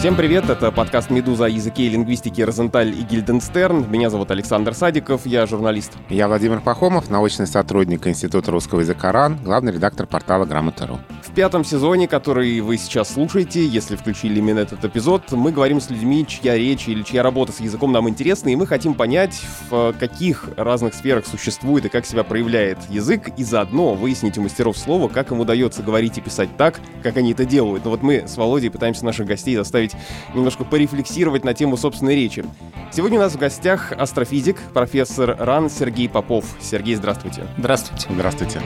Всем привет, это подкаст «Медуза» о языке и лингвистике Розенталь и Гильденстерн. Меня зовут Александр Садиков, я журналист. Я Владимир Пахомов, научный сотрудник Института русского языка РАН, главный редактор портала «Грамота.ру». В пятом сезоне, который вы сейчас слушаете, если включили именно этот эпизод, мы говорим с людьми, чья речь или чья работа с языком нам интересна, и мы хотим понять, в каких разных сферах существует и как себя проявляет язык, и заодно выяснить у мастеров слова, как им удается говорить и писать так, как они это делают. Но вот мы с Володей пытаемся наших гостей заставить заставить немножко порефлексировать на тему собственной речи. Сегодня у нас в гостях астрофизик, профессор РАН Сергей Попов. Сергей, здравствуйте. Здравствуйте. Здравствуйте.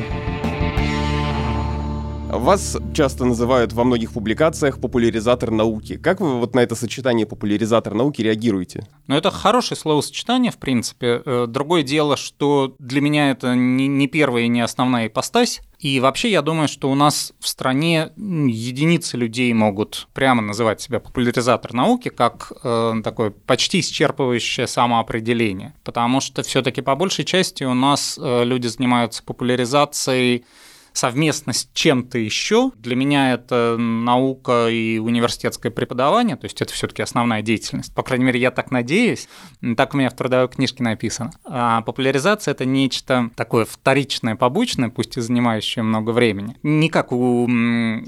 Вас часто называют во многих публикациях популяризатор науки. Как вы вот на это сочетание популяризатор науки реагируете? Ну, это хорошее словосочетание, в принципе. Э, другое дело, что для меня это не первая и не основная ипостась. И вообще я думаю, что у нас в стране единицы людей могут прямо называть себя популяризатор науки как э, такое почти исчерпывающее самоопределение. Потому что все-таки по большей части у нас э, люди занимаются популяризацией совместно с чем-то еще. Для меня это наука и университетское преподавание, то есть это все-таки основная деятельность. По крайней мере, я так надеюсь. Так у меня в трудовой книжке написано. А популяризация это нечто такое вторичное, побочное, пусть и занимающее много времени. Не как у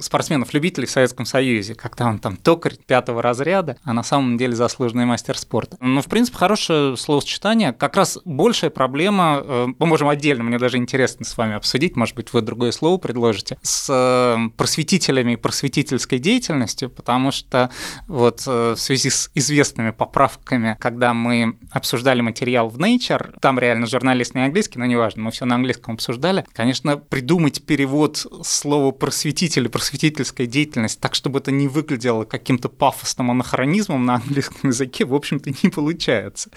спортсменов-любителей в Советском Союзе, когда он там токарь пятого разряда, а на самом деле заслуженный мастер спорта. Но, в принципе, хорошее словосочетание. Как раз большая проблема, э, мы можем отдельно, мне даже интересно с вами обсудить, может быть, вы другое слово предложите, с э, просветителями и просветительской деятельностью, потому что вот э, в связи с известными поправками, когда мы обсуждали материал в Nature, там реально журналист не английский, но неважно, мы все на английском обсуждали, конечно, придумать перевод слова просветитель и просветительская деятельность так, чтобы это не выглядело каким-то пафосным анахронизмом на английском языке, в общем-то, не получается.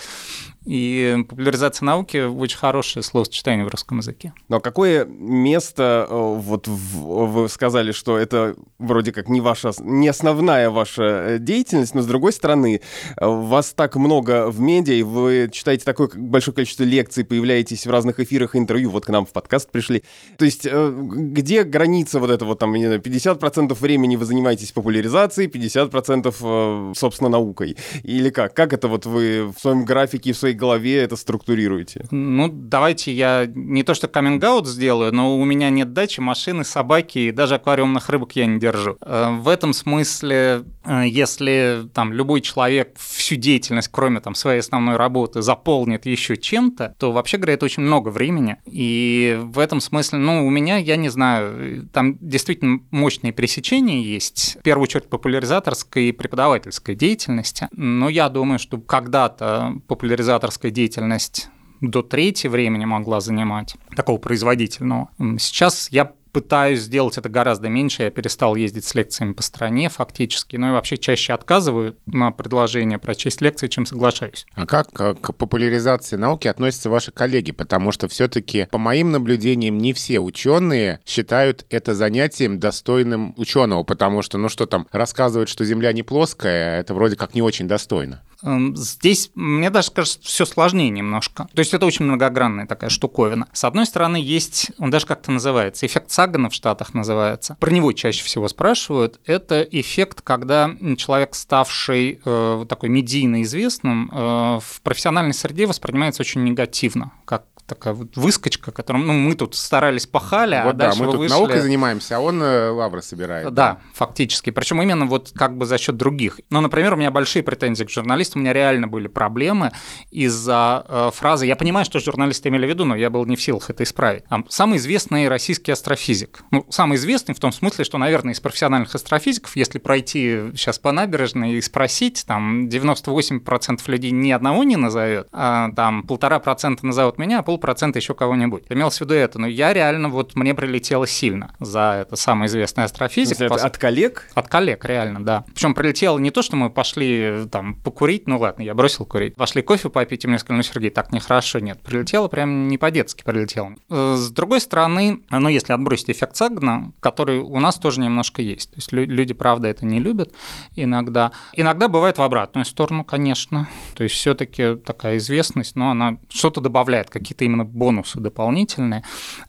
И популяризация науки очень хорошее словосочетание в русском языке. Но какое место, э, вот вы сказали, что это вроде как не ваша, не основная ваша э, деятельность, но с другой стороны, э, вас так много в медиа, и вы читаете такое большое количество лекций, появляетесь в разных эфирах, интервью, вот к нам в подкаст пришли. То есть где граница вот этого, там, 50% времени вы занимаетесь популяризацией, 50% собственно наукой? Или как? Как это вот вы в своем графике, в своей своей голове это структурируете? Ну, давайте я не то что каминг сделаю, но у меня нет дачи, машины, собаки, и даже аквариумных рыбок я не держу. Э, в этом смысле, э, если там любой человек всю деятельность, кроме там своей основной работы, заполнит еще чем-то, то вообще говоря, это очень много времени. И в этом смысле, ну, у меня, я не знаю, там действительно мощные пересечения есть, в первую очередь популяризаторской и преподавательской деятельности. Но я думаю, что когда-то популяризация организаторская деятельность до трети времени могла занимать, такого производительного. Сейчас я пытаюсь сделать это гораздо меньше. Я перестал ездить с лекциями по стране фактически, ну и вообще чаще отказываю на предложение прочесть лекции, чем соглашаюсь. А как к популяризации науки относятся ваши коллеги? Потому что все-таки, по моим наблюдениям, не все ученые считают это занятием достойным ученого, потому что, ну что там, рассказывать, что Земля не плоская, это вроде как не очень достойно. Эм, здесь, мне даже кажется, все сложнее немножко. То есть это очень многогранная такая штуковина. С одной стороны, есть, он даже как-то называется, эффект Сагана в Штатах называется. Про него чаще всего спрашивают. Это эффект, когда человек, ставший э, такой медийно известным, э, в профессиональной среде воспринимается очень негативно, как такая вот выскочка, которым ну, мы тут старались пахали, а вот а да, дальше мы тут вышли... наукой занимаемся, а он э, лавры собирает. Да, да, фактически. Причем именно вот как бы за счет других. Ну, например, у меня большие претензии к журналистам, у меня реально были проблемы из-за э, фразы. Я понимаю, что журналисты имели в виду, но я был не в силах это исправить. Там, самый известный российский астрофизик. Ну, самый известный в том смысле, что, наверное, из профессиональных астрофизиков, если пройти сейчас по набережной и спросить, там 98% людей ни одного не назовет, а там полтора процента назовут меня, а пол полпроцента еще кого-нибудь. Имелось в виду это, но я реально, вот мне прилетело сильно за это самый известный астрофизик. Смысле, пос... От коллег? От коллег, реально, да. Причем прилетело не то, что мы пошли там покурить, ну ладно, я бросил курить. Пошли кофе попить, и мне сказали, ну, Сергей, так нехорошо, нет. Прилетело прям не по-детски прилетело. Э, с другой стороны, ну, если отбросить эффект Сагна, который у нас тоже немножко есть. То есть люди, правда, это не любят иногда. Иногда бывает в обратную сторону, конечно. То есть все таки такая известность, но она что-то добавляет, какие-то именно бонусы дополнительные,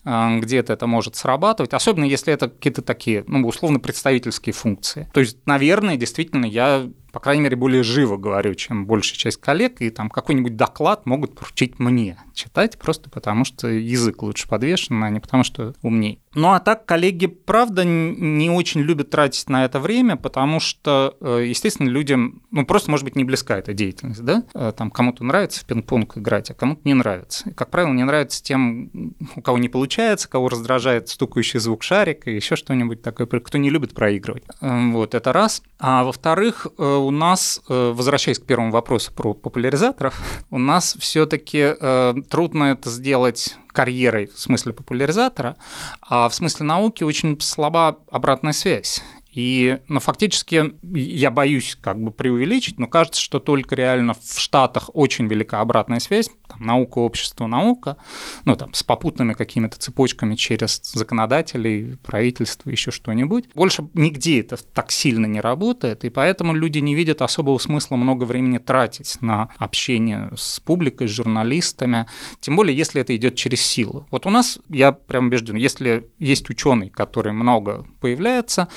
а, где-то это может срабатывать, особенно если это какие-то такие, ну, условно, представительские функции. То есть, наверное, действительно, я по крайней мере, более живо говорю, чем большая часть коллег, и там какой-нибудь доклад могут поручить мне читать, просто потому что язык лучше подвешен, а не потому что умней. Ну а так коллеги, правда, не очень любят тратить на это время, потому что, э, естественно, людям, ну просто, может быть, не близка эта деятельность, да? Э, там кому-то нравится в пинг-понг играть, а кому-то не нравится. И, как правило, не нравится тем, у кого не получается, кого раздражает стукающий звук шарика и еще что-нибудь такое, кто не любит проигрывать. Э, вот, это раз. А во-вторых, у нас, возвращаясь к первому вопросу про популяризаторов, у нас все-таки трудно это сделать карьерой в смысле популяризатора, а в смысле науки очень слаба обратная связь. И, ну, фактически, я боюсь как бы преувеличить, но кажется, что только реально в Штатах очень велика обратная связь, там, наука, общество, наука, ну, там, с попутными какими-то цепочками через законодателей, правительство, еще что-нибудь. Больше нигде это так сильно не работает, и поэтому люди не видят особого смысла много времени тратить на общение с публикой, с журналистами, тем более, если это идет через силу. Вот у нас, я прям убежден, если есть ученый, который много появляется,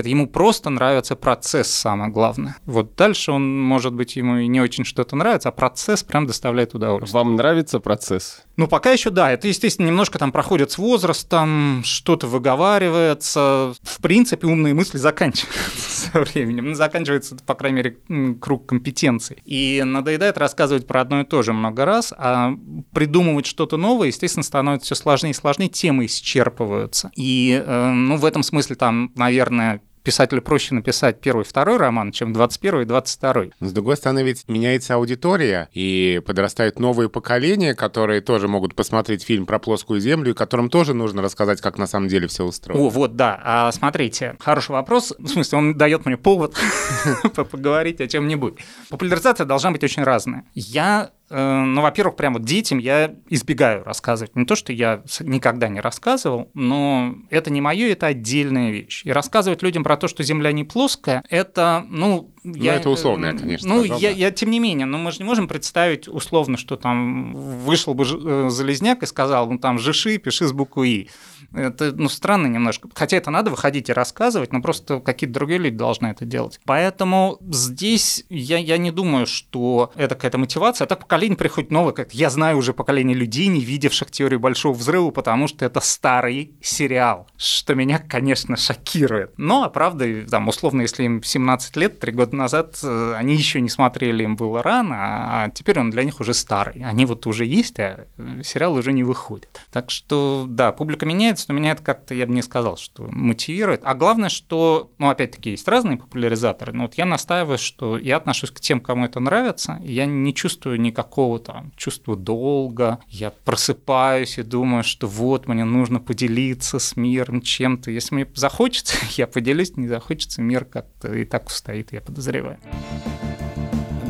где-то ему просто нравится процесс, самое главное. Вот дальше он, может быть, ему и не очень что-то нравится, а процесс прям доставляет удовольствие. Вам нравится процесс? Ну, пока еще да. Это, естественно, немножко там проходит с возрастом, что-то выговаривается. В принципе, умные мысли заканчиваются со временем. Ну, заканчивается, по крайней мере, круг компетенций. И надоедает рассказывать про одно и то же много раз, а придумывать что-то новое, естественно, становится все сложнее и сложнее, темы исчерпываются. И, э, ну, в этом смысле там, наверное, писателю проще написать первый, второй роман, чем 21 и 22. Но, с другой стороны, ведь меняется аудитория, и подрастают новые поколения, которые тоже могут посмотреть фильм про плоскую землю, и которым тоже нужно рассказать, как на самом деле все устроено. О, вот, да. А смотрите, хороший вопрос. В смысле, он дает мне повод поговорить о чем-нибудь. Популяризация должна быть очень разная. Я ну, во-первых, прям вот детям я избегаю рассказывать. Не то, что я никогда не рассказывал, но это не мое, это отдельная вещь. И рассказывать людям про то, что Земля не плоская, это, ну, ну, я, это условно, конечно. Ну, сказал, я, да. я, тем не менее, но мы же не можем представить условно, что там вышел бы э, Залезняк и сказал, ну, там, жиши, пиши с буквы «и». Это, ну, странно немножко. Хотя это надо выходить и рассказывать, но просто какие-то другие люди должны это делать. Поэтому здесь я, я не думаю, что это какая-то мотивация. А так поколение приходит новое. Как я знаю уже поколение людей, не видевших теорию Большого Взрыва, потому что это старый сериал, что меня, конечно, шокирует. Но, а правда, там, условно, если им 17 лет, 3 года назад э, они еще не смотрели, им было рано, а теперь он для них уже старый. Они вот уже есть, а сериал уже не выходит. Так что, да, публика меняется, но меня это как-то, я бы не сказал, что мотивирует. А главное, что, ну, опять-таки, есть разные популяризаторы, но вот я настаиваю, что я отношусь к тем, кому это нравится, и я не чувствую никакого там чувства долга, я просыпаюсь и думаю, что вот, мне нужно поделиться с миром чем-то. Если мне захочется, я поделюсь, не захочется, мир как-то и так устоит, я подозреваю подозреваю.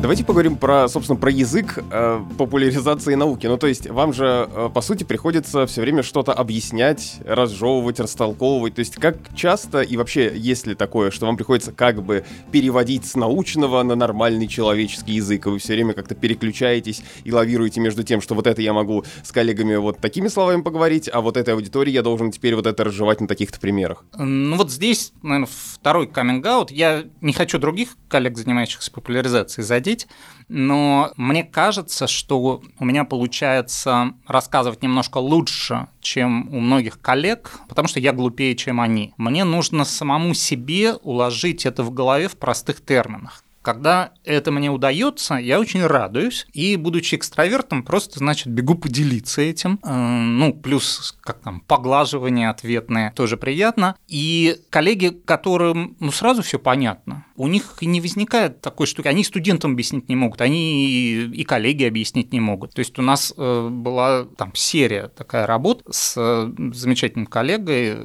Давайте поговорим про, собственно, про язык э, популяризации науки. Ну, то есть вам же, э, по сути, приходится все время что-то объяснять, разжевывать, растолковывать. То есть как часто и вообще есть ли такое, что вам приходится как бы переводить с научного на нормальный человеческий язык, и вы все время как-то переключаетесь и лавируете между тем, что вот это я могу с коллегами вот такими словами поговорить, а вот этой аудитории я должен теперь вот это разжевать на таких-то примерах? Ну вот здесь, наверное, второй каминг-аут. Я не хочу других коллег, занимающихся популяризацией, задеть, обсудить, но мне кажется, что у меня получается рассказывать немножко лучше, чем у многих коллег, потому что я глупее, чем они. Мне нужно самому себе уложить это в голове в простых терминах. Когда это мне удается, я очень радуюсь. И, будучи экстравертом, просто, значит, бегу поделиться этим. Э, ну, плюс, как там, поглаживание ответное тоже приятно. И коллеги, которым, ну, сразу все понятно, у них не возникает такой штуки. Они студентам объяснить не могут, они и коллеги объяснить не могут. То есть у нас э, была там серия такая работа с э, замечательным коллегой.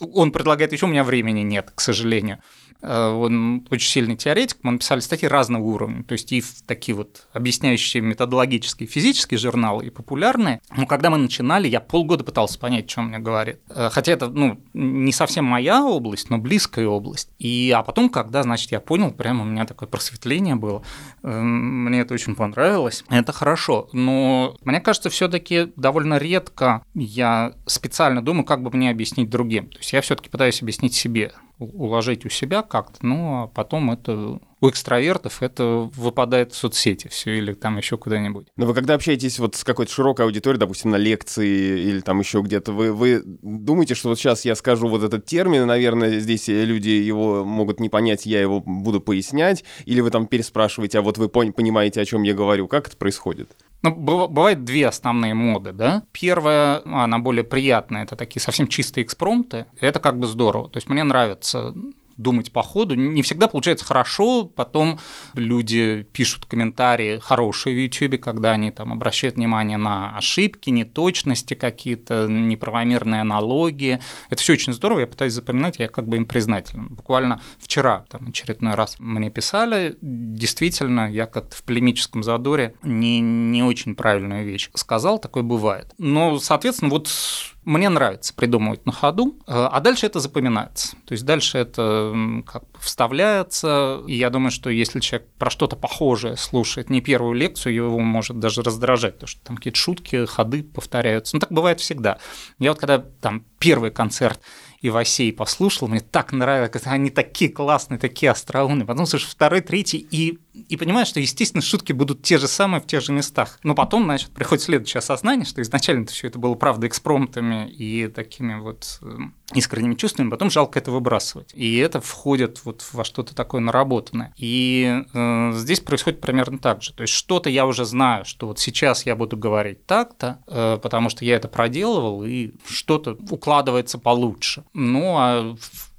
Он предлагает еще, у меня времени нет, к сожалению. Он очень сильный теоретик, мы написали статьи разного уровня, то есть и такие вот объясняющие методологические физические журналы, и популярные. Но когда мы начинали, я полгода пытался понять, что мне говорит. Э, хотя это, ну, не совсем моя область, но близкая область. И, а потом, когда, значит, я понял, прямо у меня такое просветление было, э, мне это очень понравилось, это хорошо. Но мне кажется, все таки довольно редко я специально думаю, как бы мне объяснить другим. То есть я все таки пытаюсь объяснить себе уложить у себя как-то, ну а потом это У экстравертов это выпадает в соцсети все или там еще куда-нибудь. Но вы когда общаетесь вот с какой-то широкой аудиторией, допустим, на лекции или там еще где-то, вы, вы думаете, что вот сейчас я скажу вот этот термин, наверное, здесь люди его могут не понять, я его буду пояснять, или вы там переспрашиваете, а вот вы понимаете, о чем я говорю, как это происходит? Ну, бывает две основные моды, да. Первая, она более приятная, это такие совсем чистые экспромты. Это как бы здорово. То есть мне нравится думать по ходу. Не всегда получается хорошо, потом люди пишут комментарии хорошие в YouTube, когда они там обращают внимание на ошибки, неточности какие-то, неправомерные аналогии. Это все очень здорово, я пытаюсь запоминать, я как бы им признателен. Буквально вчера там очередной раз мне писали, действительно, я как-то в полемическом задоре не, не очень правильную вещь сказал, такое бывает. Но, соответственно, вот мне нравится придумывать на ходу, э, а дальше это запоминается. То есть дальше это как вставляется, и я думаю, что если человек про что-то похожее слушает не первую лекцию, его может даже раздражать, потому что там какие-то шутки, ходы повторяются. Ну, так бывает всегда. Я вот когда там первый концерт и Васей послушал, мне так нравилось, они такие классные, такие остроумные. Потом слышишь второй, третий, и, и понимаешь, что, естественно, шутки будут те же самые в тех же местах. Но потом, значит, приходит следующее осознание, что изначально все это было, правда, экспромтами и такими вот э, искренними чувствами, потом жалко это выбрасывать. И это входит вот во что-то такое наработанное. И э, здесь происходит примерно так же. То есть что-то я уже знаю, что вот сейчас я буду говорить так-то, э, потому что я это проделывал, и что-то укладывается получше. Ну, а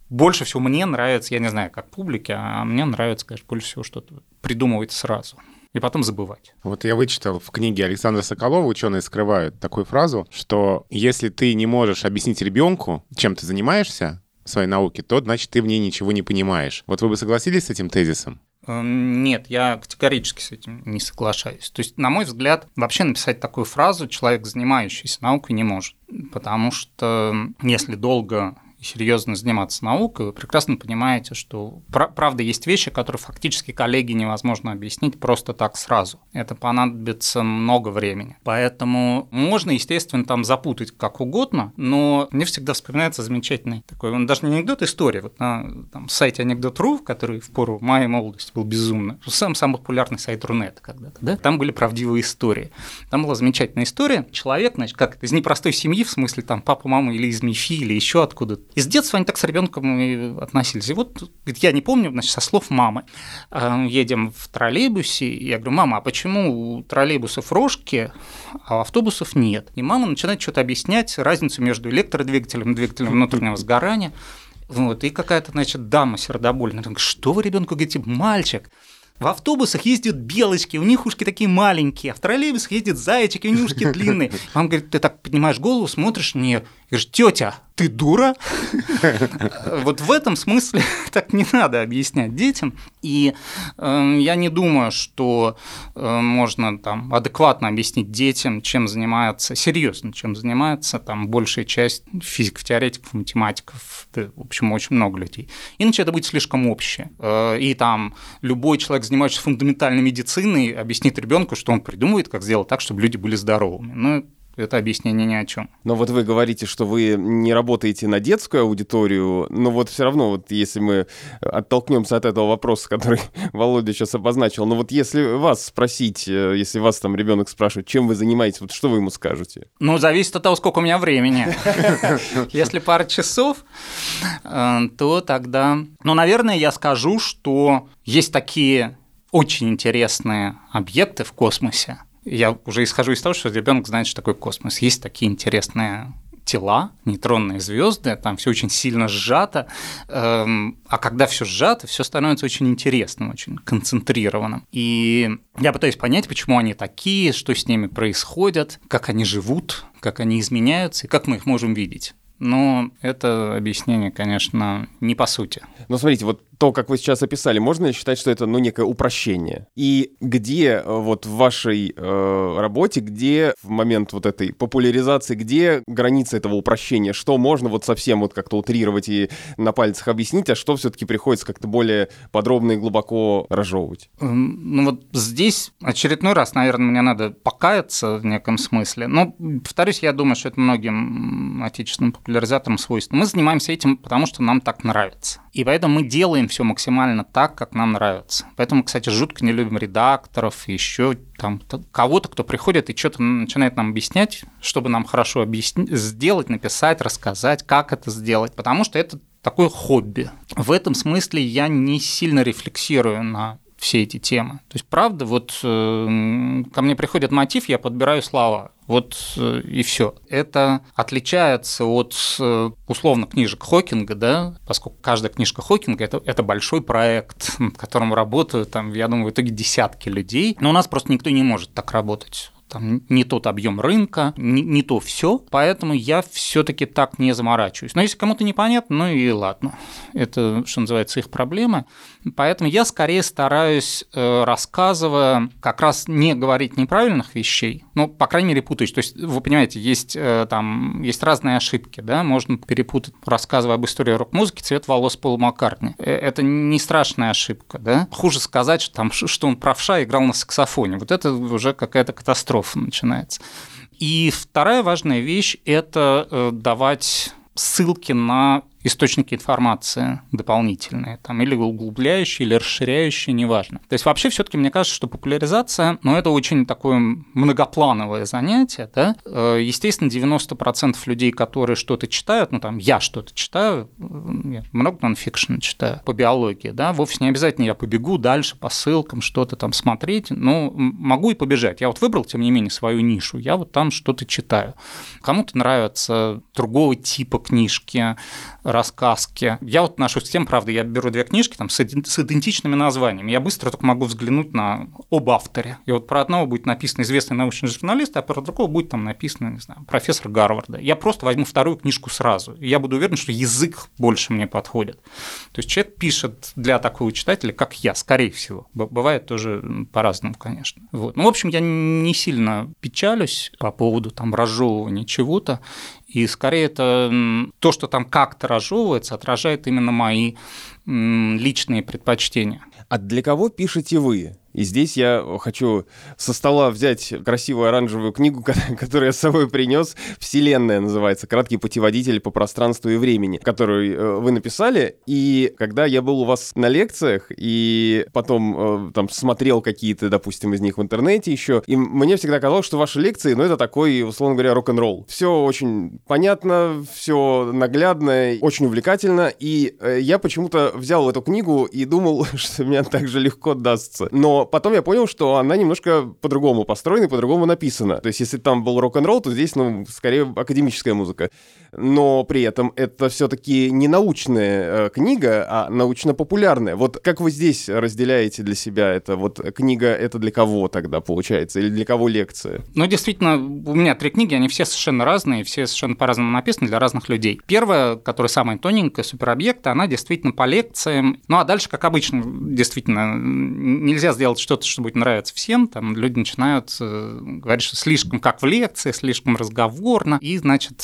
больше всего мне нравится, я не знаю, как публике, а мне нравится, конечно, больше всего что-то придумывать сразу и потом забывать. Вот я вычитал в книге Александра Соколова, ученые скрывают такую фразу, что если ты не можешь объяснить ребенку, чем ты занимаешься в своей науке, то значит ты в ней ничего не понимаешь. Вот вы бы согласились с этим тезисом? Эм, нет, я категорически с этим не соглашаюсь. То есть, на мой взгляд, вообще написать такую фразу человек, занимающийся наукой, не может. Потому что если долго серьезно заниматься наукой, вы прекрасно понимаете, что правда есть вещи, которые фактически коллеги невозможно объяснить просто так сразу. Это понадобится много времени. Поэтому можно, естественно, там запутать как угодно, но мне всегда вспоминается замечательный такой, он даже не анекдот, история. Вот на там, сайте анекдот.ру, который в пору моей молодости был безумно, самый, самый популярный сайт Рунета когда-то, да, там были правдивые истории. Там была замечательная история. Человек, значит, как из непростой семьи, в смысле там папа, мама или из МИФИ, или еще откуда-то, и с детства они так с ребенком и относились. И вот я не помню, значит, со слов мамы, э, едем в троллейбусе, и я говорю, мама, а почему у троллейбусов рожки, а автобусов нет? И мама начинает что-то объяснять, разницу между электродвигателем и двигателем внутреннего сгорания. Вот, и какая-то, значит, дама сердобольная. Что вы ребенку говорите, мальчик? В автобусах ездят белочки, у них ушки такие маленькие, а в троллейбусах ездят зайчики, у них ушки длинные. Мама говорит, ты так поднимаешь голову, смотришь, не, говоришь, тетя, ты дура? Вот в этом смысле так не надо объяснять детям. И э, я не думаю, что э, можно там адекватно объяснить детям, чем занимается, серьезно, чем занимается там большая часть физиков, теоретиков, математиков, да, в общем, очень много людей. Иначе это будет слишком общее. Э, и там любой человек, занимающийся фундаментальной медициной, объяснит ребенку, что он придумывает, как сделать так, чтобы люди были здоровыми. Ну, это объяснение ни о чем. Но вот вы говорите, что вы не работаете на детскую аудиторию, но вот все равно, вот если мы оттолкнемся от этого вопроса, который Володя сейчас обозначил, но вот если вас спросить, э, если вас там ребенок спрашивает, чем вы занимаетесь, вот что вы ему скажете? Ну, зависит от того, сколько у меня времени. Если пара часов, э, то тогда... Ну, наверное, я скажу, что есть такие очень интересные объекты в космосе, я уже исхожу из того, что ребенок знает, что такое космос. Есть такие интересные тела, нейтронные звезды, там все очень сильно сжато, эм, а когда все сжато, все становится очень интересным, очень концентрированным. И я пытаюсь понять, почему они такие, что с ними происходит, как они живут, как они изменяются и как мы их можем видеть. Но это объяснение, конечно, не по сути. Но смотрите, вот то, как вы сейчас описали, можно ли считать, что это, ну, некое упрощение? И где э, вот в вашей э, работе, где в момент вот этой популяризации, где граница этого упрощения? Что можно вот совсем вот как-то утрировать и на пальцах объяснить, а что все-таки приходится как-то более подробно и глубоко разжевывать? Эм, ну, вот здесь очередной раз, наверное, мне надо покаяться в неком смысле. Но, повторюсь, я думаю, что это многим отечественным популяризатором свойств. Мы занимаемся этим, потому что нам так нравится. И поэтому мы делаем все максимально так, как нам нравится. Поэтому, кстати, жутко не любим редакторов, еще там кого-то, кто приходит и что-то начинает нам объяснять, чтобы нам хорошо объяснить, сделать, написать, рассказать, как это сделать. Потому что это такое хобби. В этом смысле я не сильно рефлексирую на все эти темы. То есть, правда, вот э, ко мне приходит мотив, я подбираю слова. Вот э, и все. Это отличается от э, условно книжек Хокинга, да, поскольку каждая книжка Хокинга это, это большой проект, над которым работают, там, я думаю, в итоге десятки людей. Но у нас просто никто не может так работать там не тот объем рынка, не, не то все, поэтому я все-таки так не заморачиваюсь. Но если кому-то непонятно, ну и ладно, это, что называется, их проблема. Поэтому я скорее стараюсь, э, рассказывая, как раз не говорить неправильных вещей, ну, по крайней мере, путаюсь. То есть, вы понимаете, есть э, там есть разные ошибки, да, можно перепутать, рассказывая об истории рок-музыки, цвет волос Пола Маккартни. Э, это не страшная ошибка, да. Хуже сказать, что, там, что он правша играл на саксофоне. Вот это уже какая-то катастрофа катастрофа начинается. И вторая важная вещь – это э, давать ссылки на источники информации дополнительные, там, или углубляющие, или расширяющие, неважно. То есть вообще все таки мне кажется, что популяризация, ну, это очень такое многоплановое занятие, да. Э, естественно, 90% людей, которые что-то читают, ну, там, я что-то читаю, я много нонфикшн читаю по биологии, да, вовсе не обязательно я побегу дальше по ссылкам что-то там смотреть, но могу и побежать. Я вот выбрал, тем не менее, свою нишу, я вот там что-то читаю. Кому-то нравятся другого типа книжки, рассказки. Я вот отношусь к тем, правда, я беру две книжки там, с, идентичными названиями. Я быстро только могу взглянуть на об авторе. И вот про одного будет написано известный научный журналист, а про другого будет там написано, не знаю, профессор Гарварда. Я просто возьму вторую книжку сразу. И я буду уверен, что язык больше мне подходит. То есть человек пишет для такого читателя, как я, скорее всего. Бывает тоже по-разному, конечно. Вот. Ну, в общем, я не сильно печалюсь по поводу там разжевывания чего-то. И скорее это то, что там как-то разжевывается, отражает именно мои личные предпочтения. А для кого пишете вы? И здесь я хочу со стола взять красивую оранжевую книгу, которую я с собой принес. «Вселенная» называется. Краткий путеводитель по пространству и времени, которую э, вы написали. И когда я был у вас на лекциях и потом э, там смотрел какие-то, допустим, из них в интернете еще, и мне всегда казалось, что ваши лекции, ну, это такой, условно говоря, рок-н-ролл. Все очень понятно, все наглядно, очень увлекательно. И э, я почему-то взял эту книгу и думал, что меня так же легко дастся. Но потом я понял, что она немножко по-другому построена и по-другому написана. То есть если там был рок-н-ролл, то здесь, ну, скорее академическая музыка. Но при этом это все-таки не научная э, книга, а научно-популярная. Вот как вы здесь разделяете для себя это? Вот книга это для кого тогда получается? Или для кого лекция? Ну, действительно, у меня три книги, они все совершенно разные, все совершенно по-разному написаны для разных людей. Первая, которая самая тоненькая, суперобъекта, она действительно по лекциям. Ну, а дальше, как обычно, действительно, нельзя сделать делать что-то, что будет нравиться всем, там люди начинают э, говорить, что слишком как в лекции, слишком разговорно, и, значит,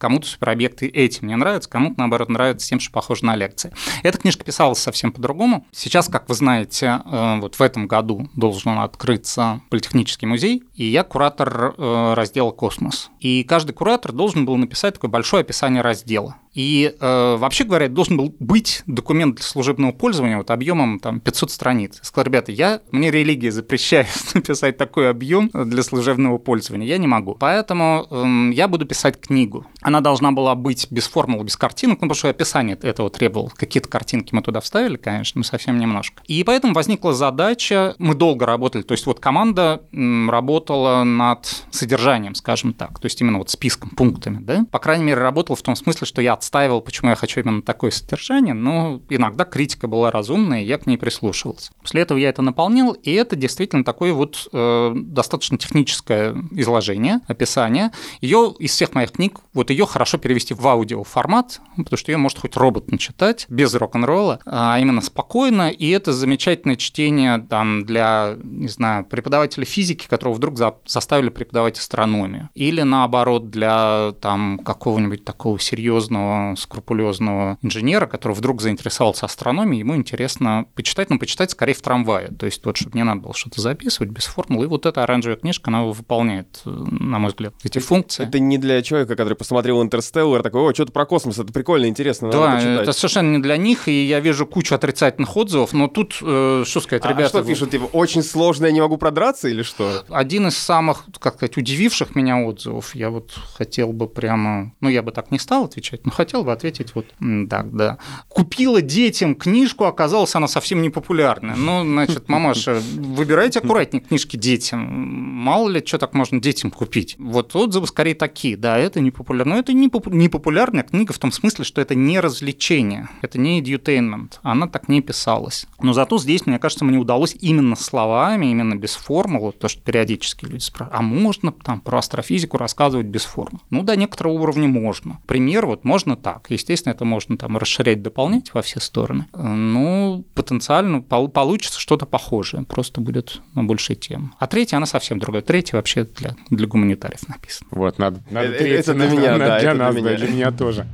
кому-то суперобъекты этим не нравятся, кому-то, наоборот, нравится тем, что похоже на лекции. Эта книжка писалась совсем по-другому. Сейчас, как вы знаете, э, вот в этом году должен открыться Политехнический музей, и я куратор э, раздела «Космос». И каждый куратор должен был написать такое большое описание раздела. И э, вообще говоря, должен был быть документ для служебного пользования вот объемом там 500 страниц. Я сказал, ребята, я, мне религия запрещает написать такой объем для служебного пользования, я не могу. Поэтому э, я буду писать книгу. Она должна была быть без формул, без картинок, ну, потому что описание этого требовало. Какие-то картинки мы туда вставили, конечно, но совсем немножко. И поэтому возникла задача, мы долго работали, то есть вот команда работала над содержанием, скажем так, то есть именно вот списком, пунктами, да. По крайней мере, работала в том смысле, что я отстаивал, почему я хочу именно такое содержание, но иногда критика была разумная, и я к ней прислушивался. После этого я это наполнил, и это действительно такое вот э, достаточно техническое изложение, описание. Ее из всех моих книг, вот ее хорошо перевести в аудиоформат, потому что ее может хоть робот начитать, без рок-н-ролла, а именно спокойно, и это замечательное чтение там для, не знаю, преподавателя физики, которого вдруг за заставили преподавать астрономию, или наоборот для там какого-нибудь такого серьезного скрупулезного инженера, который вдруг заинтересовался астрономией, ему интересно почитать, но почитать скорее в трамвае. То есть вот, чтобы не надо было что-то записывать без формулы. И вот эта оранжевая книжка, она выполняет, на мой взгляд, эти функции. Это не для человека, который посмотрел «Интерстеллар», такой, о, что-то про космос, это прикольно, интересно, Да, это совершенно не для них, и я вижу кучу отрицательных отзывов, но тут, э, что сказать, а ребята... А что пишут, типа, очень сложно, я не могу продраться или что? Один из самых, как сказать, удививших меня отзывов, я вот хотел бы прямо, ну, я бы так не стал отвечать, но хотел бы ответить вот так, да. Купила детям книжку, оказалась она совсем не популярная. Ну, значит, мамаша, выбирайте аккуратнее книжки детям. Мало ли, что так можно детям купить. Вот отзывы скорее такие, да, это не популярно. Но это не, попу- не популярная книга в том смысле, что это не развлечение, это не edutainment. Она так не писалась. Но зато здесь, мне кажется, мне удалось именно словами, именно без формулы, то, что периодически люди спрашивают, а можно там про астрофизику рассказывать без формул? Ну, до некоторого уровня можно. Пример вот можно так. Естественно, это можно там расширять, дополнять во все стороны. Ну, потенциально получится что-то похожее, просто будет на большей тем. А третья, она совсем другая. Третья вообще для, для гуманитариев написана. Вот, надо, надо это, это для меня, да, для нас, для меня тоже.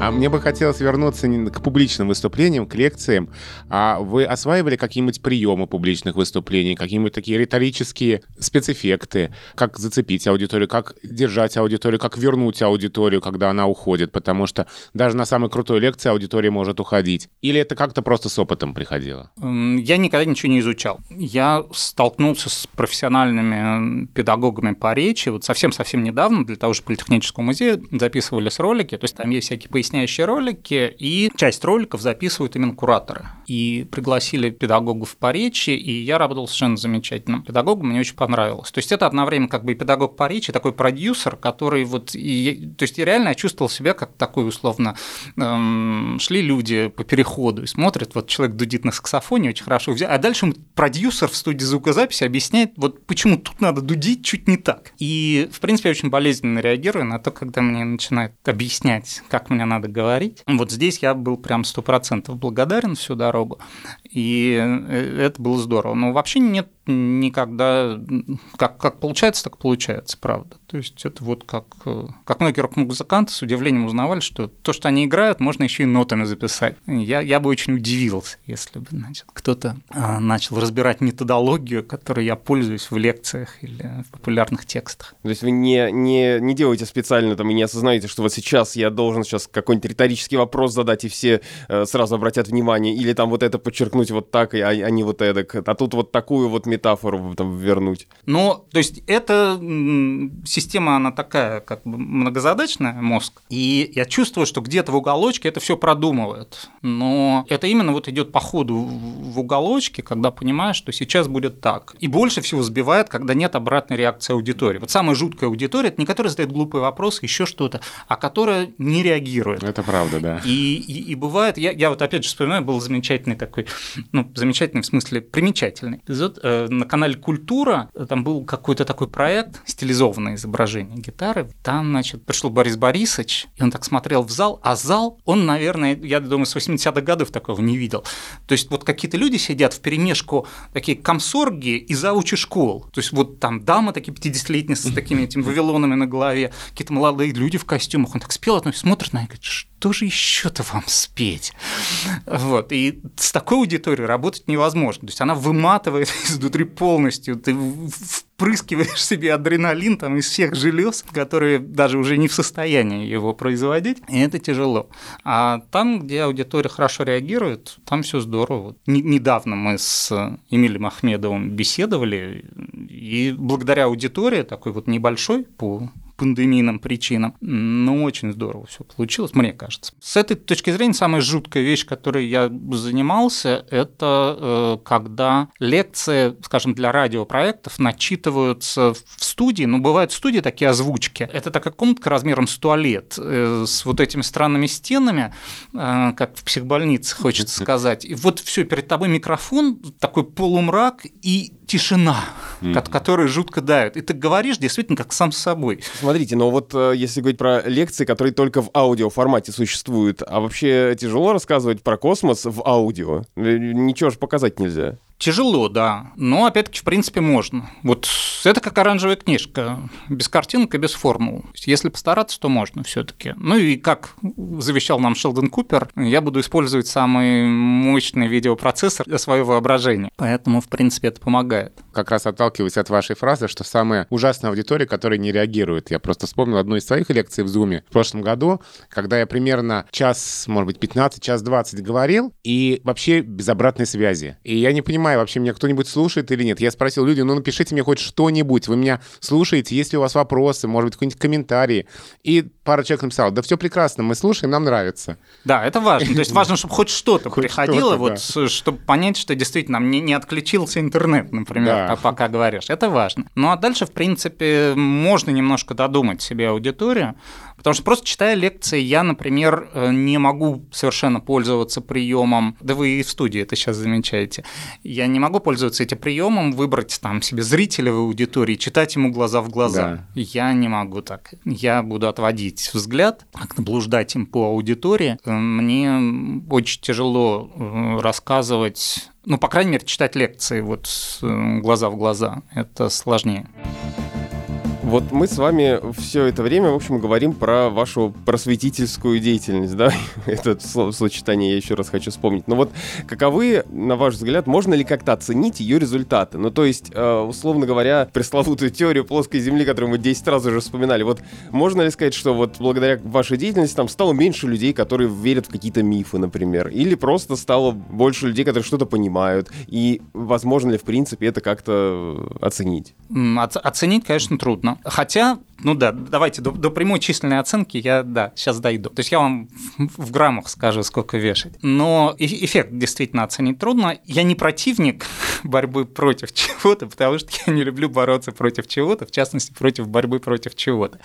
А мне бы хотелось вернуться к публичным выступлениям, к лекциям. А вы осваивали какие-нибудь приемы публичных выступлений, какие-нибудь такие риторические спецэффекты, как зацепить аудиторию, как держать аудиторию, как вернуть аудиторию, когда она уходит, потому что даже на самой крутой лекции аудитория может уходить. Или это как-то просто с опытом приходило? Я никогда ничего не изучал. Я столкнулся с профессиональными педагогами по речи вот совсем-совсем недавно для того же Политехнического музея записывались ролики, то есть там есть всякие пояснения поясняющие ролики, и часть роликов записывают именно кураторы. И пригласили педагогов по речи, и я работал совершенно замечательным педагогом, мне очень понравилось. То есть это одновременно как бы и педагог по речи, такой продюсер, который вот... И, то есть я реально чувствовал себя как такой условно... Эм, шли люди по переходу и смотрят, вот человек дудит на саксофоне, очень хорошо взял, а дальше продюсер в студии звукозаписи объясняет, вот почему тут надо дудить чуть не так. И, в принципе, я очень болезненно реагирую на то, когда мне начинают объяснять, как мне надо надо говорить. Вот здесь я был прям сто процентов благодарен всю дорогу, и э, это было здорово. Но вообще нет никогда... Как, как получается, так получается, правда. То есть это вот как, э, как многие рок-музыканты с удивлением узнавали, что то, что они играют, можно еще и нотами записать. Я, я бы очень удивился, если бы значит, кто-то а, начал разбирать методологию, которой я пользуюсь в лекциях или в популярных текстах. То есть вы не, не, не делаете специально там и не осознаете, что вот сейчас я должен сейчас какой-нибудь риторический вопрос задать, и все э, сразу обратят внимание, или там вот это подчеркнуть вот так, а, а не вот эдак, а тут вот такую вот метафору там вернуть. Ну, то есть это система, она такая, как бы многозадачная, мозг, и я чувствую, что где-то в уголочке это все продумывает. Но это именно вот идет по ходу в уголочке, когда понимаешь, что сейчас будет так. И больше всего сбивает, когда нет обратной реакции аудитории. Вот самая жуткая аудитория, это не которая задает глупые вопросы, еще что-то, а которая не реагирует. Это правда, да. И, и, и бывает, я, я вот опять же вспоминаю, был замечательный такой, ну, замечательный в смысле примечательный эпизод э, на канале «Культура», там был какой-то такой проект, стилизованное изображение гитары, там, значит, пришел Борис Борисович, и он так смотрел в зал, а зал, он, наверное, я думаю, с 80-х годов такого не видел. То есть вот какие-то люди сидят в перемешку, такие комсорги и заучи школ. То есть вот там дамы такие 50-летние с такими этими вавилонами на голове, какие-то молодые люди в костюмах. Он так спел, а смотрит на них и говорит, что же еще-то вам спеть? Вот. И с такой аудиторией работать невозможно. То есть она выматывает изнутри полностью. Ты впрыскиваешь себе адреналин там из всех желез, которые даже уже не в состоянии его производить, и это тяжело. А там, где аудитория хорошо реагирует, там все здорово. Недавно мы с Эмилем Ахмедовым беседовали, и благодаря аудитории, такой вот небольшой по пандемийным причинам. Но очень здорово все получилось, мне кажется. С этой точки зрения самая жуткая вещь, которой я занимался, это э, когда лекции, скажем, для радиопроектов начитываются в студии, ну, бывают студии такие озвучки. Это такая комнатка размером с туалет, э, с вот этими странными стенами, э, как в психбольнице, хочется сказать. И вот все перед тобой микрофон, такой полумрак и тишина, mm-hmm. которая жутко давит. И ты говоришь действительно как сам с собой. Смотрите, но вот э, если говорить про лекции, которые только в аудиоформате существуют, а вообще тяжело рассказывать про космос в аудио? Ничего же показать нельзя. Тяжело, да. Но, опять-таки, в принципе, можно. Вот это как оранжевая книжка. Без картинок и без формул. Если постараться, то можно все таки Ну и как завещал нам Шелдон Купер, я буду использовать самый мощный видеопроцессор для своего воображения. Поэтому, в принципе, это помогает. Как раз отталкиваясь от вашей фразы, что самая ужасная аудитория, которая не реагирует. Я просто вспомнил одну из своих лекций в Зуме в прошлом году, когда я примерно час, может быть, 15, час 20 говорил, и вообще без обратной связи. И я не понимаю, вообще меня кто-нибудь слушает или нет. Я спросил люди, ну напишите мне хоть что-нибудь, вы меня слушаете, есть ли у вас вопросы, может быть, какие-нибудь комментарии. И пара человек написал, да все прекрасно, мы слушаем, нам нравится. Да, это важно. То есть важно, чтобы хоть что-то приходило, вот, чтобы понять, что действительно не, не отключился интернет, например, пока говоришь. Это важно. Ну а дальше, в принципе, можно немножко додумать себе аудиторию, Потому что просто читая лекции, я, например, э, не могу совершенно пользоваться приемом, да вы и в студии это сейчас замечаете, я не могу пользоваться этим приемом, выбрать там себе зрителя в аудитории, читать ему глаза в глаза. Да. Я не могу так. Я буду отводить взгляд, блуждать им по аудитории. Э, мне очень тяжело э, рассказывать ну, по крайней мере, читать лекции вот глаза в глаза. Это сложнее. Вот мы с вами все это время, в общем, говорим про вашу просветительскую деятельность, да? Это сочетание я еще раз хочу вспомнить. Но вот каковы, на ваш взгляд, можно ли как-то оценить ее результаты? Ну, то есть, э, условно говоря, пресловутую теорию плоской Земли, которую мы 10 раз уже вспоминали, вот можно ли сказать, что вот благодаря вашей деятельности там стало меньше людей, которые верят в какие-то мифы, например? Или просто стало больше людей, которые что-то понимают? И возможно ли, в принципе, это как-то оценить? Оценить, конечно, трудно. Хотя ну да, давайте до, до прямой численной оценки я, да, сейчас дойду. То есть я вам в, граммах скажу, сколько вешать. Но эффект действительно оценить трудно. Я не противник борьбы против чего-то, потому что я не люблю бороться против чего-то, в частности, против борьбы против чего-то.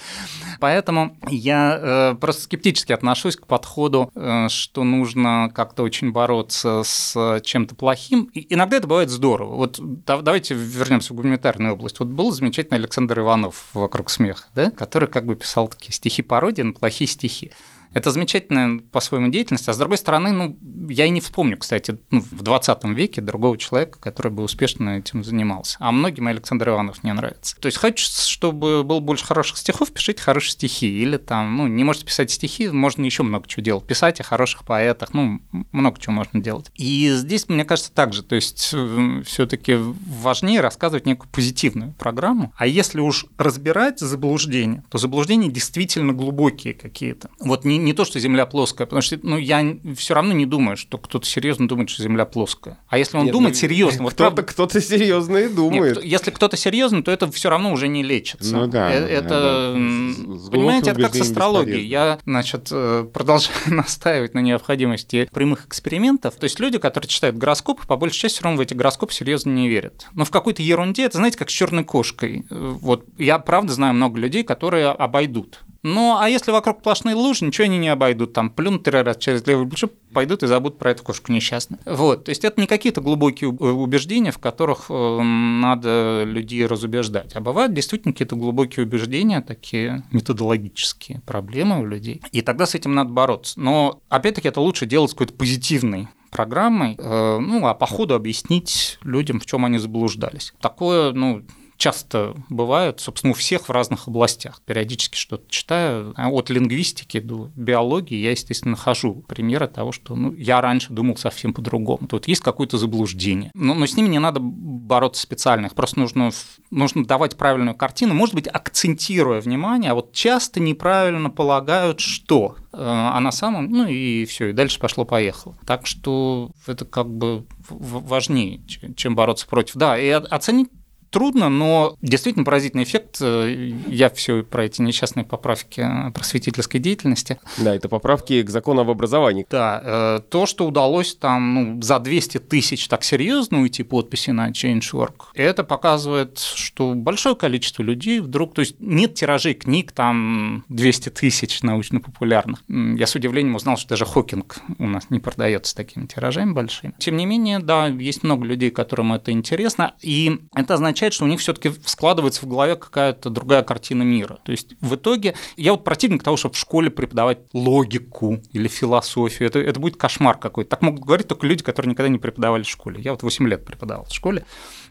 Поэтому я э, просто скептически отношусь к подходу, э, что нужно как-то очень бороться с чем-то плохим. И иногда это бывает здорово. Вот да, давайте вернемся в гуманитарную область. Вот был замечательный Александр Иванов вокруг смеха да, который как бы писал такие стихи пародии на плохие стихи. Это замечательная по-своему деятельность, а с другой стороны, ну, я и не вспомню, кстати, ну, в 20 веке другого человека, который бы успешно этим занимался. А многим Александр Иванов не нравится. То есть хочется, чтобы было больше хороших стихов, пишите хорошие стихи. Или там, ну, не можете писать стихи, можно еще много чего делать. Писать о хороших поэтах, ну, много чего можно делать. И здесь, мне кажется, так же. То есть э, все таки важнее рассказывать некую позитивную программу. А если уж разбирать заблуждения, то заблуждения действительно глубокие какие-то. Вот не, не то, что Земля плоская, потому что ну, я все равно не думаю, что кто-то серьезно думает, что Земля плоская. А если он Нет, думает ну, серьезно, вот кто-то кто-то серьезно и думает. Нет, если кто-то серьезно, то это все равно уже не лечится. Ну да. Э, это, да. понимаете, это как с астрологией. Я, значит, э, продолжаю настаивать на необходимости прямых экспериментов. То есть люди, которые читают гороскоп, по большей части все равно в эти гороскопы серьезно не верят. Но в какой-то ерунде, это знаете, как с черной кошкой. Э, вот я правда знаю много людей, которые обойдут ну, а если вокруг сплошные лужи, ничего они не обойдут. Там плюнут три раза через левый плечо, пойдут и забудут про эту кошку несчастную. Вот. То есть это не какие-то глубокие убеждения, в которых э, надо людей разубеждать. А бывают действительно какие-то глубокие убеждения, такие методологические проблемы у людей. И тогда с этим надо бороться. Но, опять-таки, это лучше делать с какой-то позитивной программой, э, ну, а по ходу объяснить людям, в чем они заблуждались. Такое, ну, часто бывает, собственно, у всех в разных областях. Периодически что-то читаю. А от лингвистики до биологии я, естественно, нахожу примеры того, что ну, я раньше думал совсем по-другому. Тут есть какое-то заблуждение. Но, но с ними не надо бороться специально. Их просто нужно, нужно давать правильную картину, может быть, акцентируя внимание. А вот часто неправильно полагают, что э, а на самом, ну и все, и дальше пошло-поехало. Так что это как бы важнее, чем бороться против. Да, и оценить трудно, но действительно поразительный эффект. Э, я все про эти несчастные поправки э, просветительской деятельности. Да, это поправки к закону об образовании. Да, э, то, что удалось там ну, за 200 тысяч так серьезно уйти подписи на Change.org, это показывает, что большое количество людей вдруг, то есть нет тиражей книг там 200 тысяч научно-популярных. Я с удивлением узнал, что даже Хокинг у нас не продается такими тиражами большими. Тем не менее, да, есть много людей, которым это интересно, и это означает, означает, что у них все-таки складывается в голове какая-то другая картина мира. То есть в итоге я вот противник того, чтобы в школе преподавать логику или философию. Это, это будет кошмар какой-то. Так могут говорить только люди, которые никогда не преподавали в школе. Я вот 8 лет преподавал в школе.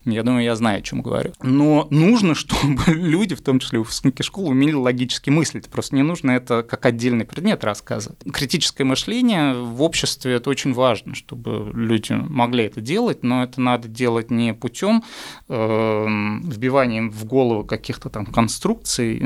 Я думаю, я знаю, о чем говорю. Но нужно, чтобы люди, в том числе выпускники школы, умели логически мыслить. Просто не нужно это как отдельный предмет рассказывать. Критическое мышление в обществе это очень важно, чтобы люди могли это делать, но это надо делать не путем э, вбивания в голову каких-то там конструкций,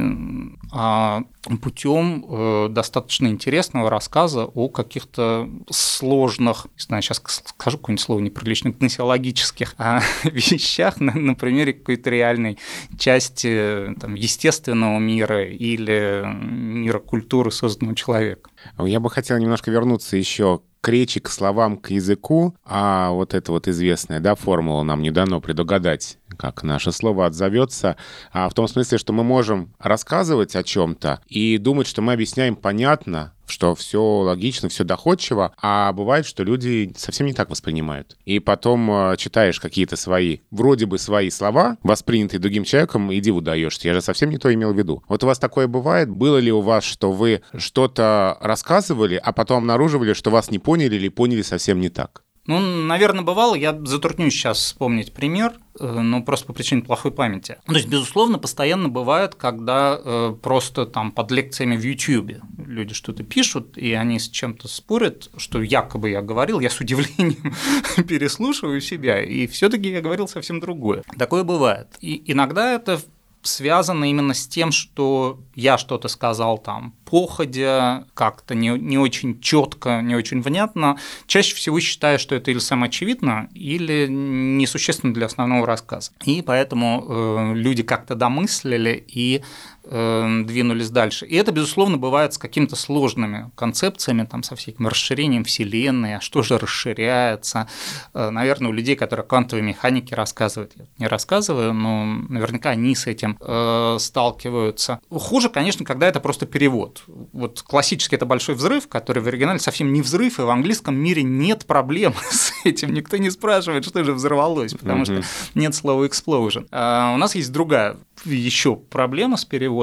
а путем э, достаточно интересного рассказа о каких-то сложных, не знаю, сейчас скажу какое-нибудь слово неприличное, гносеологических а, вещах на, на примере какой-то реальной части там, естественного мира или мира культуры, созданного человеком. Я бы хотел немножко вернуться еще к речи, к словам, к языку, а вот это вот известная, да, формула нам не дано предугадать, как наше слово отзовется, а в том смысле, что мы можем рассказывать о чем-то и думать, что мы объясняем понятно, что все логично, все доходчиво, а бывает, что люди совсем не так воспринимают. И потом э, читаешь какие-то свои, вроде бы свои слова, воспринятые другим человеком, и диву даешься. Я же совсем не то имел в виду. Вот у вас такое бывает? Было ли у вас, что вы что-то рассказывали, а потом обнаруживали, что вас не поняли или поняли совсем не так? Ну, наверное, бывало. Я затруднюсь сейчас вспомнить пример, э, но просто по причине плохой памяти. То есть, безусловно, постоянно бывает, когда э, просто там под лекциями в YouTube люди что-то пишут, и они с чем-то спорят, что якобы я говорил, я с удивлением переслушиваю себя, и все таки я говорил совсем другое. Такое бывает. И иногда это связано именно с тем, что я что-то сказал там походя, как-то не, не очень четко, не очень внятно. Чаще всего считаю, что это или самоочевидно, или несущественно для основного рассказа. И поэтому э, люди как-то домыслили и двинулись дальше. И это, безусловно, бывает с какими-то сложными концепциями, там, со всяким расширением Вселенной, а что же расширяется. Э, наверное, у людей, которые квантовой механики рассказывают, я не рассказываю, но наверняка они с этим э, сталкиваются. Хуже, конечно, когда это просто перевод. Вот классически это большой взрыв, который в оригинале совсем не взрыв, и в английском мире нет проблем с этим. Никто не спрашивает, что же взорвалось, потому mm-hmm. что нет слова explosion. А у нас есть другая еще проблема с переводом.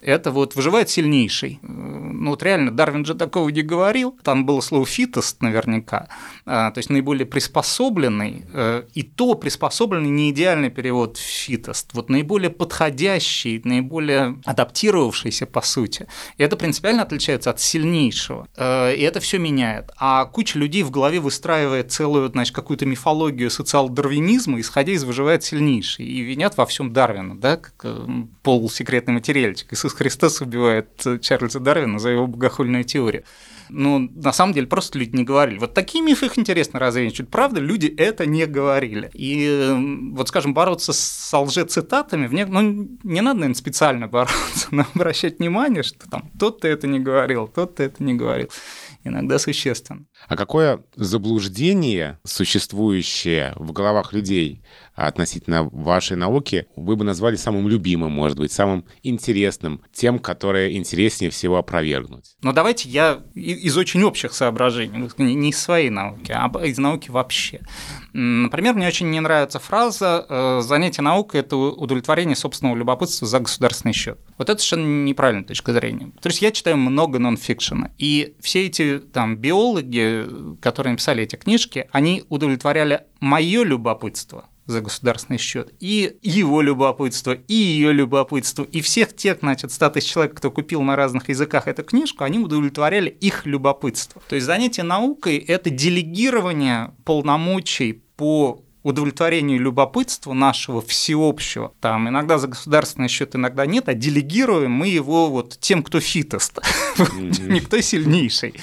Это вот выживает сильнейший. Ну вот реально, Дарвин же такого не говорил. Там было слово фитост наверняка. А, то есть наиболее приспособленный. Э, и то приспособленный не идеальный перевод фитост. Вот наиболее подходящий, наиболее адаптировавшийся по сути. И это принципиально отличается от сильнейшего. Э, и это все меняет. А куча людей в голове выстраивает целую, значит, какую-то мифологию социал-дарвинизма, исходя из выживает сильнейший. И винят во всем Дарвина, да, как э, полусекретный материальчик. Иисус Христос убивает Чарльза Дарвина за его богохульную теорию. Ну, на самом деле, просто люди не говорили. Вот такие мифы их интересно развенчивать. Правда, люди это не говорили. И вот, скажем, бороться с лжецитатами, в не... ну, не надо, наверное, специально бороться, но обращать внимание, что там тот-то это не говорил, тот-то это не говорил иногда существенно. А какое заблуждение, существующее в головах людей относительно вашей науки, вы бы назвали самым любимым, может быть, самым интересным, тем, которое интереснее всего опровергнуть? Ну, давайте я из очень общих соображений, не из своей науки, а из науки вообще. Например, мне очень не нравится фраза э, «занятие наукой – это удовлетворение собственного любопытства за государственный счет». Вот это совершенно неправильная точка зрения. То есть я читаю много нонфикшена, и все эти там биологи, которые написали эти книжки, они удовлетворяли мое любопытство – за государственный счет, и его любопытство, и ее любопытство, и всех тех, значит, 100 тысяч человек, кто купил на разных языках эту книжку, они удовлетворяли их любопытство. То есть занятие наукой – это делегирование полномочий по удовлетворению любопытства нашего всеобщего. Там иногда за государственный счет, иногда нет, а делегируем мы его вот тем, кто фитост, никто сильнейший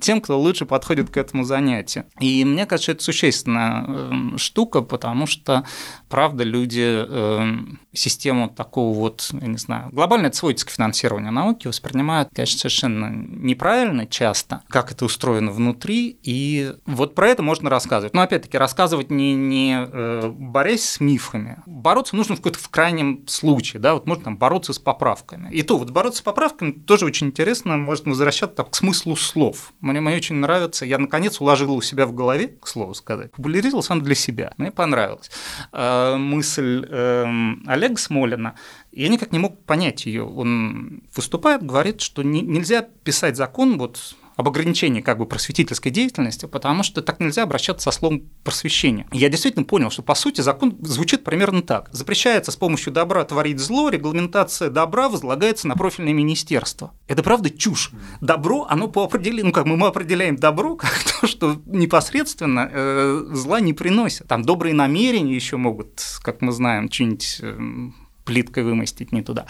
тем, кто лучше подходит к этому занятию. И мне кажется, это существенная эм, штука, потому что, правда, люди эм, систему такого вот, я не знаю, глобальное свойство финансирования науки воспринимают, конечно, совершенно неправильно часто, как это устроено внутри, и вот про это можно рассказывать. Но опять-таки рассказывать не, не э, борясь с мифами, бороться нужно в какой-то в крайнем случае, да, вот можно там бороться с поправками. И то вот бороться с поправками тоже очень интересно, можно возвращаться к смыслу числу слов. Мне, мне очень нравится, я наконец уложил у себя в голове, к слову сказать, популяризировал сам для себя. Мне понравилась э, мысль э, Олега Смолина, я никак не мог понять ее. Он выступает, говорит, что не, нельзя писать закон вот об ограничении как бы просветительской деятельности, потому что так нельзя обращаться со словом просвещение. Я действительно понял, что по сути закон звучит примерно так. Запрещается с помощью добра творить зло, регламентация добра возлагается на профильное министерство. Это правда чушь. Добро, оно по определению, ну как мы, мы определяем добро как то, что непосредственно э, зла не приносит. Там добрые намерения еще могут, как мы знаем, что-нибудь э, плиткой вымостить не туда.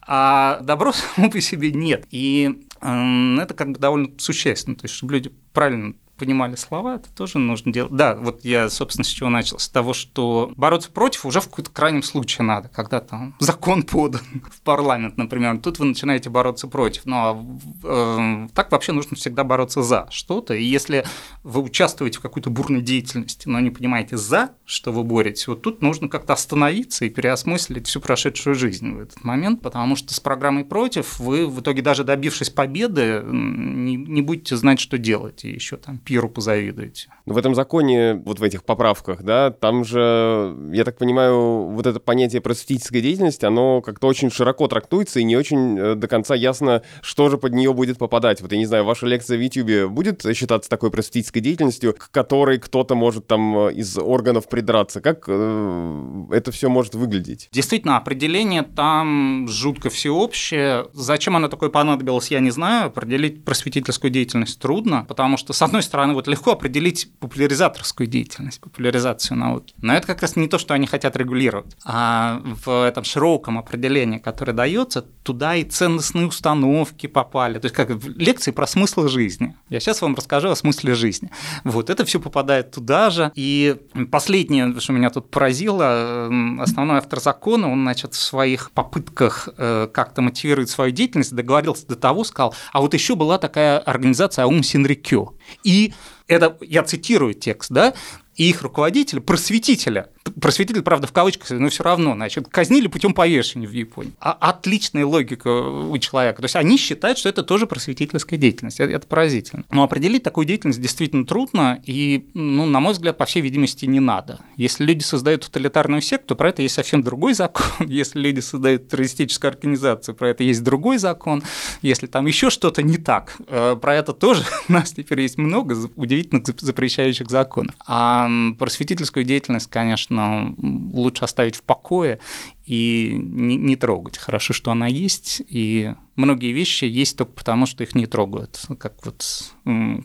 А добро само по себе нет. И э, это как бы довольно существенно, то есть чтобы люди правильно понимали слова, это тоже нужно делать. Да, вот я, собственно, с чего начал. С того, что бороться против уже в каком-то крайнем случае надо, когда там закон подан в парламент, например. Тут вы начинаете бороться против. Ну, а э, так вообще нужно всегда бороться за что-то. И если вы участвуете в какой-то бурной деятельности, но не понимаете за, что вы боретесь, вот тут нужно как-то остановиться и переосмыслить всю прошедшую жизнь в этот момент, потому что с программой против вы в итоге даже добившись победы не, не будете знать, что делать, и еще там Пиру позавидуете. В этом законе, вот в этих поправках, да, там же, я так понимаю, вот это понятие просветительской деятельности, оно как-то очень широко трактуется и не очень э, до конца ясно, что же под нее будет попадать. Вот я не знаю, ваша лекция в YouTube будет считаться такой просветительской деятельностью, к которой кто-то может там э, из органов придраться. Как э, это все может выглядеть? Действительно, определение там жутко всеобщее. Зачем оно такое понадобилось, я не знаю. Определить просветительскую деятельность трудно, потому что, с одной стороны, вот легко определить популяризаторскую деятельность, популяризацию науки. Но это как раз не то, что они хотят регулировать. А в этом широком определении, которое дается, туда и ценностные установки попали. То есть как лекции про смысл жизни. Я сейчас вам расскажу о смысле жизни. Вот это все попадает туда же. И последнее, что меня тут поразило, основной автор закона, он, значит, в своих попытках э, как-то мотивировать свою деятельность договорился до того, сказал, а вот еще была такая организация Аум Синрикё. И это я цитирую текст, да, и их руководителя, просветителя, просветитель, правда, в кавычках, но все равно, значит, казнили путем повешения в Японии. А отличная логика у человека. То есть они считают, что это тоже просветительская деятельность. Это, это поразительно. Но определить такую деятельность действительно трудно, и, ну, на мой взгляд, по всей видимости, не надо. Если люди создают тоталитарную секту, про это есть совсем другой закон. Если люди создают террористическую организацию, про это есть другой закон. Если там еще что-то не так, э, про это тоже у нас теперь есть много удивительных запрещающих законов. А просветительскую деятельность, конечно, лучше оставить в покое и не, не трогать. Хорошо, что она есть, и многие вещи есть только потому, что их не трогают. Как вот,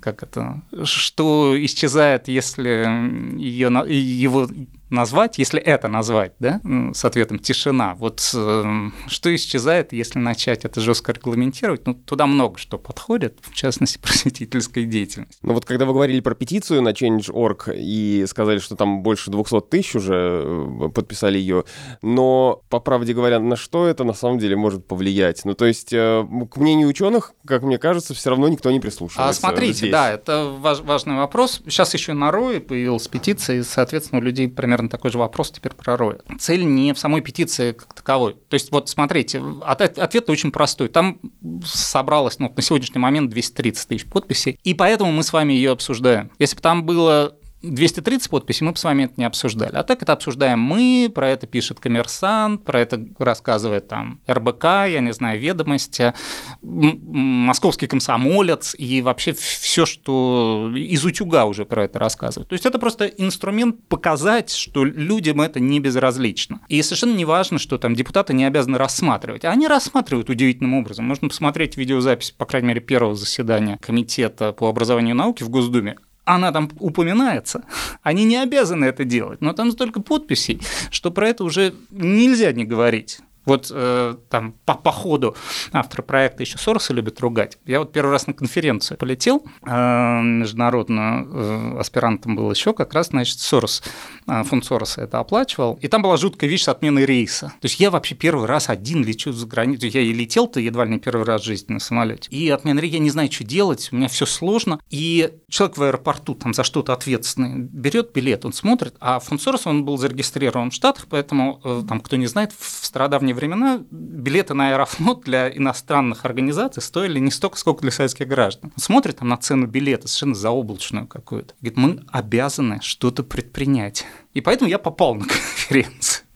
как это, что исчезает, если ее, его назвать, если это назвать, да, с ответом тишина. Вот э, что исчезает, если начать это жестко регламентировать? Ну, туда много что подходит, в частности, просветительская деятельность. Ну вот когда вы говорили про петицию на Change.org и сказали, что там больше 200 тысяч уже э, подписали ее, но, по правде говоря, на что это на самом деле может повлиять? Ну то есть, э, к мнению ученых, как мне кажется, все равно никто не прислушивается. А смотрите, здесь. да, это важ, важный вопрос. Сейчас еще на РОИ появилась петиция, и, соответственно, у людей примерно примерно такой же вопрос теперь про Роя. Цель не в самой петиции как таковой. То есть вот смотрите, ответ очень простой. Там собралось ну, на сегодняшний момент 230 тысяч подписей, и поэтому мы с вами ее обсуждаем. Если бы там было 230 подписей, мы бы с вами это не обсуждали. А так это обсуждаем мы, про это пишет коммерсант, про это рассказывает там РБК, я не знаю, ведомости, московский комсомолец и вообще все, что из утюга уже про это рассказывают. То есть это просто инструмент показать, что людям это не безразлично. И совершенно не важно, что там депутаты не обязаны рассматривать. А они рассматривают удивительным образом. Можно посмотреть видеозапись, по крайней мере, первого заседания Комитета по образованию и науке в Госдуме она там упоминается, они не обязаны это делать, но там столько подписей, что про это уже нельзя не говорить. Вот э, там по, по ходу автор проекта еще Сороса любит ругать. Я вот первый раз на конференцию полетел э, международную, э, аспирантом был еще как раз, значит, Сорос, э, фонд Сороса это оплачивал. И там была жуткая вещь с отменой рейса. То есть я вообще первый раз один лечу за границу. Я и летел-то едва ли не первый раз в жизни на самолете. И отмена рейса, я не знаю, что делать, у меня все сложно. И человек в аэропорту там за что-то ответственный берет билет, он смотрит, а фонд Сороса, он был зарегистрирован в Штатах, поэтому, э, там, кто не знает, в стародавнее времена билеты на Аэрофлот для иностранных организаций стоили не столько, сколько для советских граждан. Смотрит там на цену билета, совершенно заоблачную какую-то. Говорит, мы обязаны что-то предпринять. И поэтому я попал на конференцию.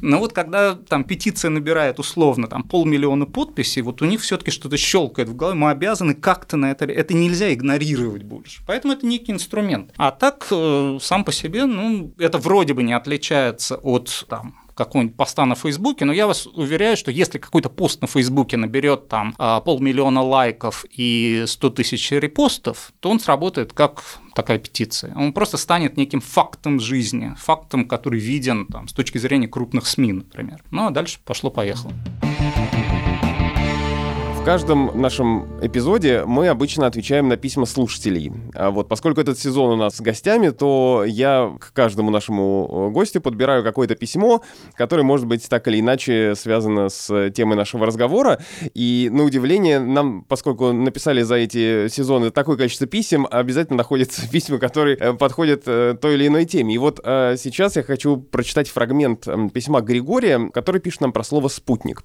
Но вот когда там петиция набирает условно там полмиллиона подписей, вот у них все-таки что-то щелкает в голове, мы обязаны как-то на это, это нельзя игнорировать больше. Поэтому это некий инструмент. А так э, сам по себе, ну, это вроде бы не отличается от там какого-нибудь поста на Фейсбуке, но я вас уверяю, что если какой-то пост на Фейсбуке наберет там а, полмиллиона лайков и 100 тысяч репостов, то он сработает как такая петиция. Он просто станет неким фактом жизни, фактом, который виден там, с точки зрения крупных СМИ, например. Ну а дальше пошло-поехало. В каждом нашем эпизоде мы обычно отвечаем на письма слушателей. А вот поскольку этот сезон у нас с гостями, то я к каждому нашему э, гостю подбираю какое-то письмо, которое может быть так или иначе связано с темой нашего разговора. И на удивление нам, поскольку написали за эти сезоны такое количество писем, обязательно находятся письма, которые э, подходят э, той или иной теме. И вот сейчас я хочу прочитать фрагмент письма Григория, который пишет нам про слово «спутник».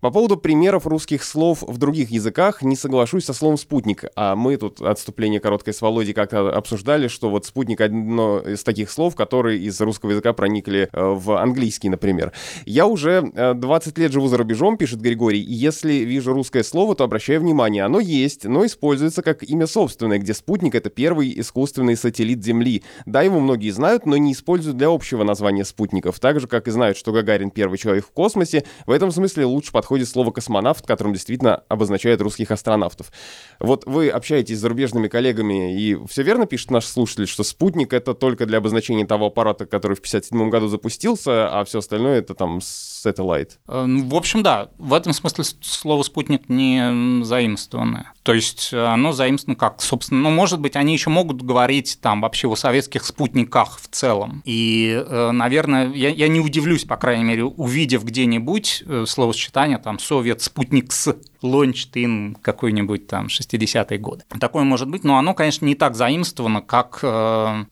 По поводу примеров русских слов в других языках не соглашусь со словом «спутник». А мы тут отступление короткое с Володей как-то обсуждали, что вот «спутник» — одно из таких слов, которые из русского языка проникли э, в английский, например. Я уже 20 э, лет живу за рубежом, пишет Григорий, и если вижу русское слово, то обращаю внимание. Оно есть, но используется как имя собственное, где «спутник» — это первый искусственный сателлит Земли. Да, его многие знают, но не используют для общего названия спутников. Так же, как и знают, что Гагарин — первый человек в космосе, в этом смысле лучше подходит подходит слово «космонавт», которым действительно обозначает русских астронавтов. Вот вы общаетесь с зарубежными коллегами, и все верно пишет наш слушатель, что спутник — это только для обозначения того аппарата, который в 1957 году запустился, а все остальное — это там satellite? Э, ну, в общем, да. В этом смысле слово «спутник» не заимствованное. То есть оно заимствовано как, собственно, ну, может быть, они еще могут говорить там вообще о советских спутниках в целом. И, э, наверное, я, я не удивлюсь, по крайней мере, увидев где-нибудь э, словосочетание там «совет спутник с» Лончтин какой-нибудь там 60-е годы. Такое может быть, но оно, конечно, не так заимствовано, как э,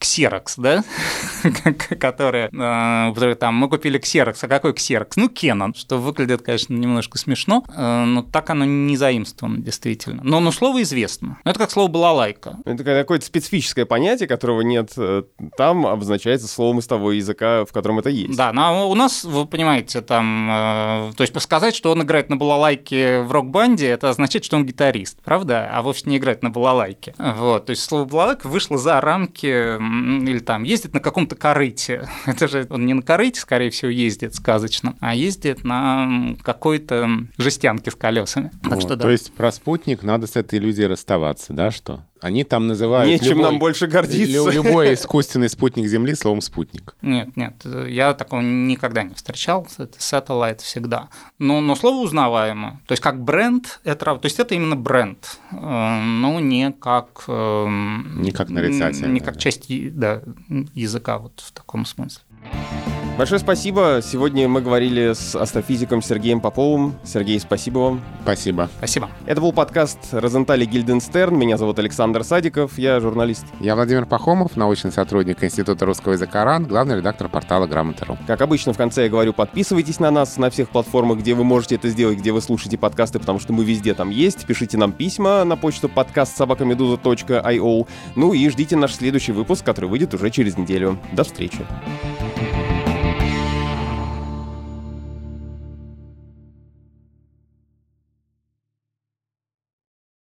Xerox, да, которое, э, там, мы купили Xerox, а какой Xerox? Ну, Canon, что выглядит, конечно, немножко смешно, э, но так оно не заимствовано, действительно. Но, ну, слово известно. Это как слово «балалайка». Это какое-то специфическое понятие, которого нет э, там, обозначается словом из того языка, в котором это есть. Да, но у нас, вы понимаете, там, э, то есть сказать, что он играет на балалайке в рок банде, это означает, что он гитарист, правда? А вовсе не играет на балалайке. Вот, то есть слово балалайка вышло за рамки или там ездит на каком-то корыте. Это же он не на корыте, скорее всего, ездит сказочно, а ездит на какой-то жестянке с колесами. Так вот, что, да. То есть про спутник надо с этой иллюзией расставаться, да, что? Они там называют... Нечем любой, нам больше гордиться. Любой искусственный спутник Земли словом «спутник». Нет, нет, я такого никогда не встречал. Это satellite всегда. Но, но слово узнаваемо. То есть как бренд, это, то есть это именно бренд, э, но не как... Эм, не как нарицательное. Не как часть да, языка вот в таком смысле. Большое спасибо. Сегодня мы говорили с астрофизиком Сергеем Поповым. Сергей, спасибо вам. Спасибо. Спасибо. Это был подкаст «Розентали Гильденстерн». Меня зовут Александр Садиков, я журналист. Я Владимир Пахомов, научный сотрудник Института русского языка РАН, главный редактор портала Грамота.ру. Как обычно, в конце я говорю, подписывайтесь на нас на всех платформах, где вы можете это сделать, где вы слушаете подкасты, потому что мы везде там есть. Пишите нам письма на почту подкаст собакамедуза.io. Ну и ждите наш следующий выпуск, который выйдет уже через неделю. До встречи.